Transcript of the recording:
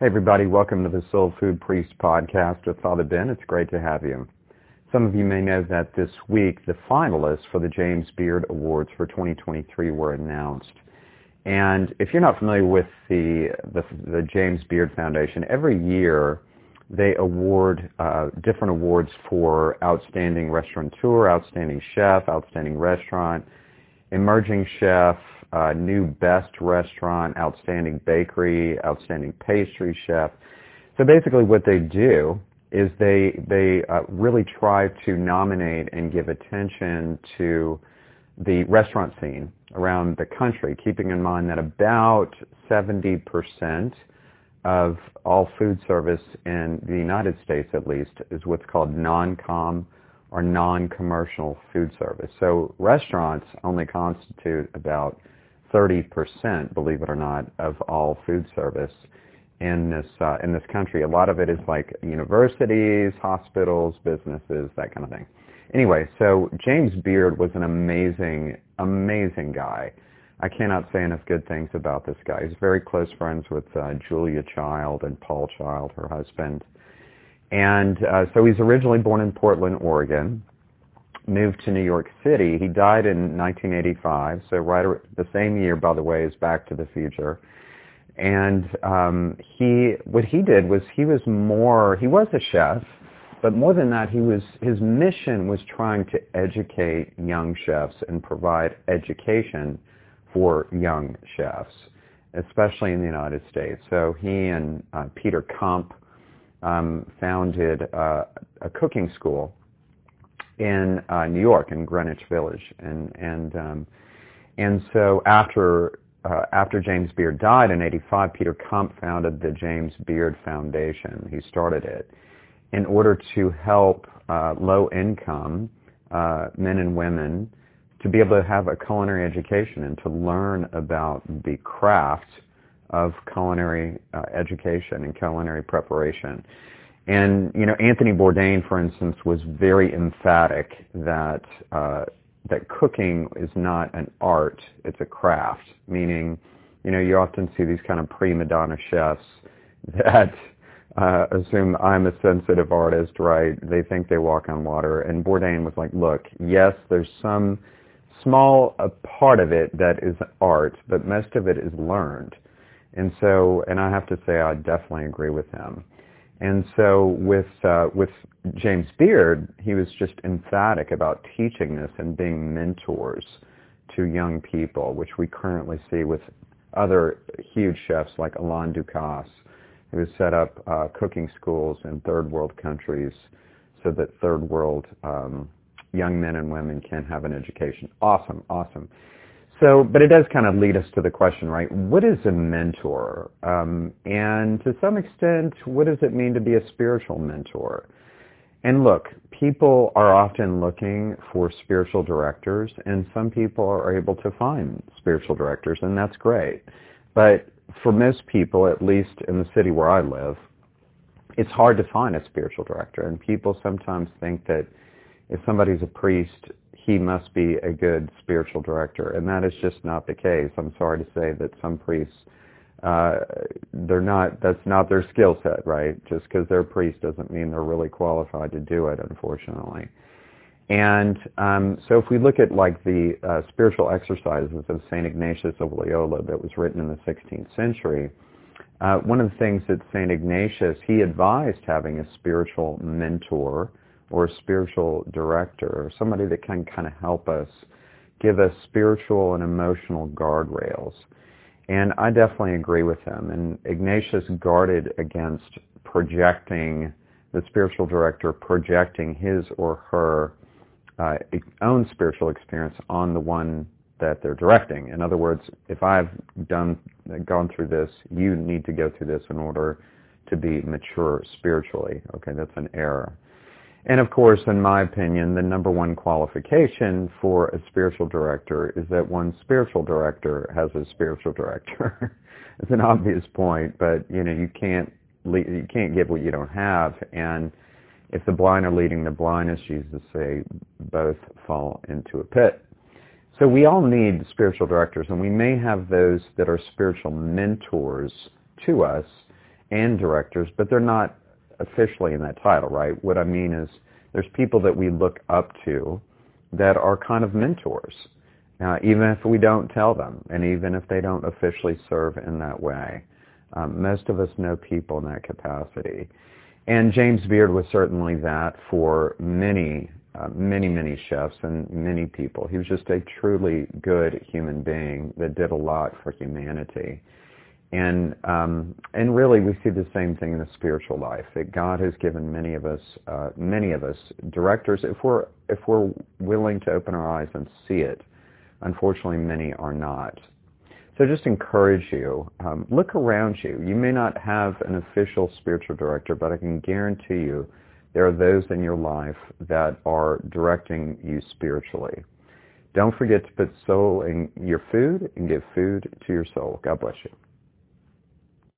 Hey everybody, welcome to the Soul Food Priest podcast with Father Ben. It's great to have you. Some of you may know that this week the finalists for the James Beard Awards for 2023 were announced. And if you're not familiar with the, the, the James Beard Foundation, every year they award uh, different awards for outstanding restaurateur, outstanding chef, outstanding restaurant, emerging chef, uh, new best restaurant, outstanding bakery, outstanding pastry chef. So basically what they do is they, they uh, really try to nominate and give attention to the restaurant scene around the country, keeping in mind that about 70% of all food service in the United States at least is what's called non-com or non-commercial food service. So restaurants only constitute about 30%, believe it or not, of all food service in this uh, in this country. A lot of it is like universities, hospitals, businesses, that kind of thing. Anyway, so James Beard was an amazing, amazing guy. I cannot say enough good things about this guy. He's very close friends with uh, Julia Child and Paul Child, her husband. And uh, so he's originally born in Portland, Oregon moved to New York City. He died in 1985, so right the same year, by the way, is Back to the Future. And um, he, what he did was he was more, he was a chef, but more than that, he was his mission was trying to educate young chefs and provide education for young chefs, especially in the United States. So he and uh, Peter Kump um, founded uh, a cooking school in uh, New York in Greenwich Village, and and um, and so after uh, after James Beard died in '85, Peter Kump founded the James Beard Foundation. He started it in order to help uh, low-income uh, men and women to be able to have a culinary education and to learn about the craft of culinary uh, education and culinary preparation. And you know, Anthony Bourdain, for instance, was very emphatic that uh, that cooking is not an art; it's a craft. Meaning, you know, you often see these kind of prima donna chefs that uh, assume I'm a sensitive artist, right? They think they walk on water. And Bourdain was like, look, yes, there's some small a part of it that is art, but most of it is learned. And so, and I have to say, I definitely agree with him. And so with uh, with James Beard, he was just emphatic about teaching this and being mentors to young people, which we currently see with other huge chefs like Alain Ducasse, who has set up uh, cooking schools in third world countries so that third world um, young men and women can have an education. Awesome, awesome. So, but it does kind of lead us to the question, right? What is a mentor? Um, and to some extent, what does it mean to be a spiritual mentor? And look, people are often looking for spiritual directors, and some people are able to find spiritual directors, and that's great. But for most people, at least in the city where I live, it's hard to find a spiritual director, and people sometimes think that if somebody's a priest, he must be a good spiritual director, and that is just not the case. I'm sorry to say that some priests, uh, they're not. That's not their skill set, right? Just because they're a priest doesn't mean they're really qualified to do it, unfortunately. And um, so, if we look at like the uh, spiritual exercises of Saint Ignatius of Loyola that was written in the 16th century, uh, one of the things that Saint Ignatius he advised having a spiritual mentor or a spiritual director or somebody that can kind of help us give us spiritual and emotional guardrails. And I definitely agree with him. And Ignatius guarded against projecting, the spiritual director projecting his or her uh, own spiritual experience on the one that they're directing. In other words, if I've done gone through this, you need to go through this in order to be mature spiritually. Okay, that's an error. And of course, in my opinion, the number one qualification for a spiritual director is that one spiritual director has a spiritual director. it's an obvious point, but you know, you can't you can't give what you don't have. And if the blind are leading the blind, as Jesus say, both fall into a pit. So we all need spiritual directors, and we may have those that are spiritual mentors to us, and directors, but they're not officially in that title, right? What I mean is there's people that we look up to that are kind of mentors, uh, even if we don't tell them, and even if they don't officially serve in that way. Um, most of us know people in that capacity. And James Beard was certainly that for many, uh, many, many chefs and many people. He was just a truly good human being that did a lot for humanity. And um, and really, we see the same thing in the spiritual life. That God has given many of us, uh, many of us, directors. If we're if we're willing to open our eyes and see it, unfortunately, many are not. So just encourage you. Um, look around you. You may not have an official spiritual director, but I can guarantee you there are those in your life that are directing you spiritually. Don't forget to put soul in your food and give food to your soul. God bless you.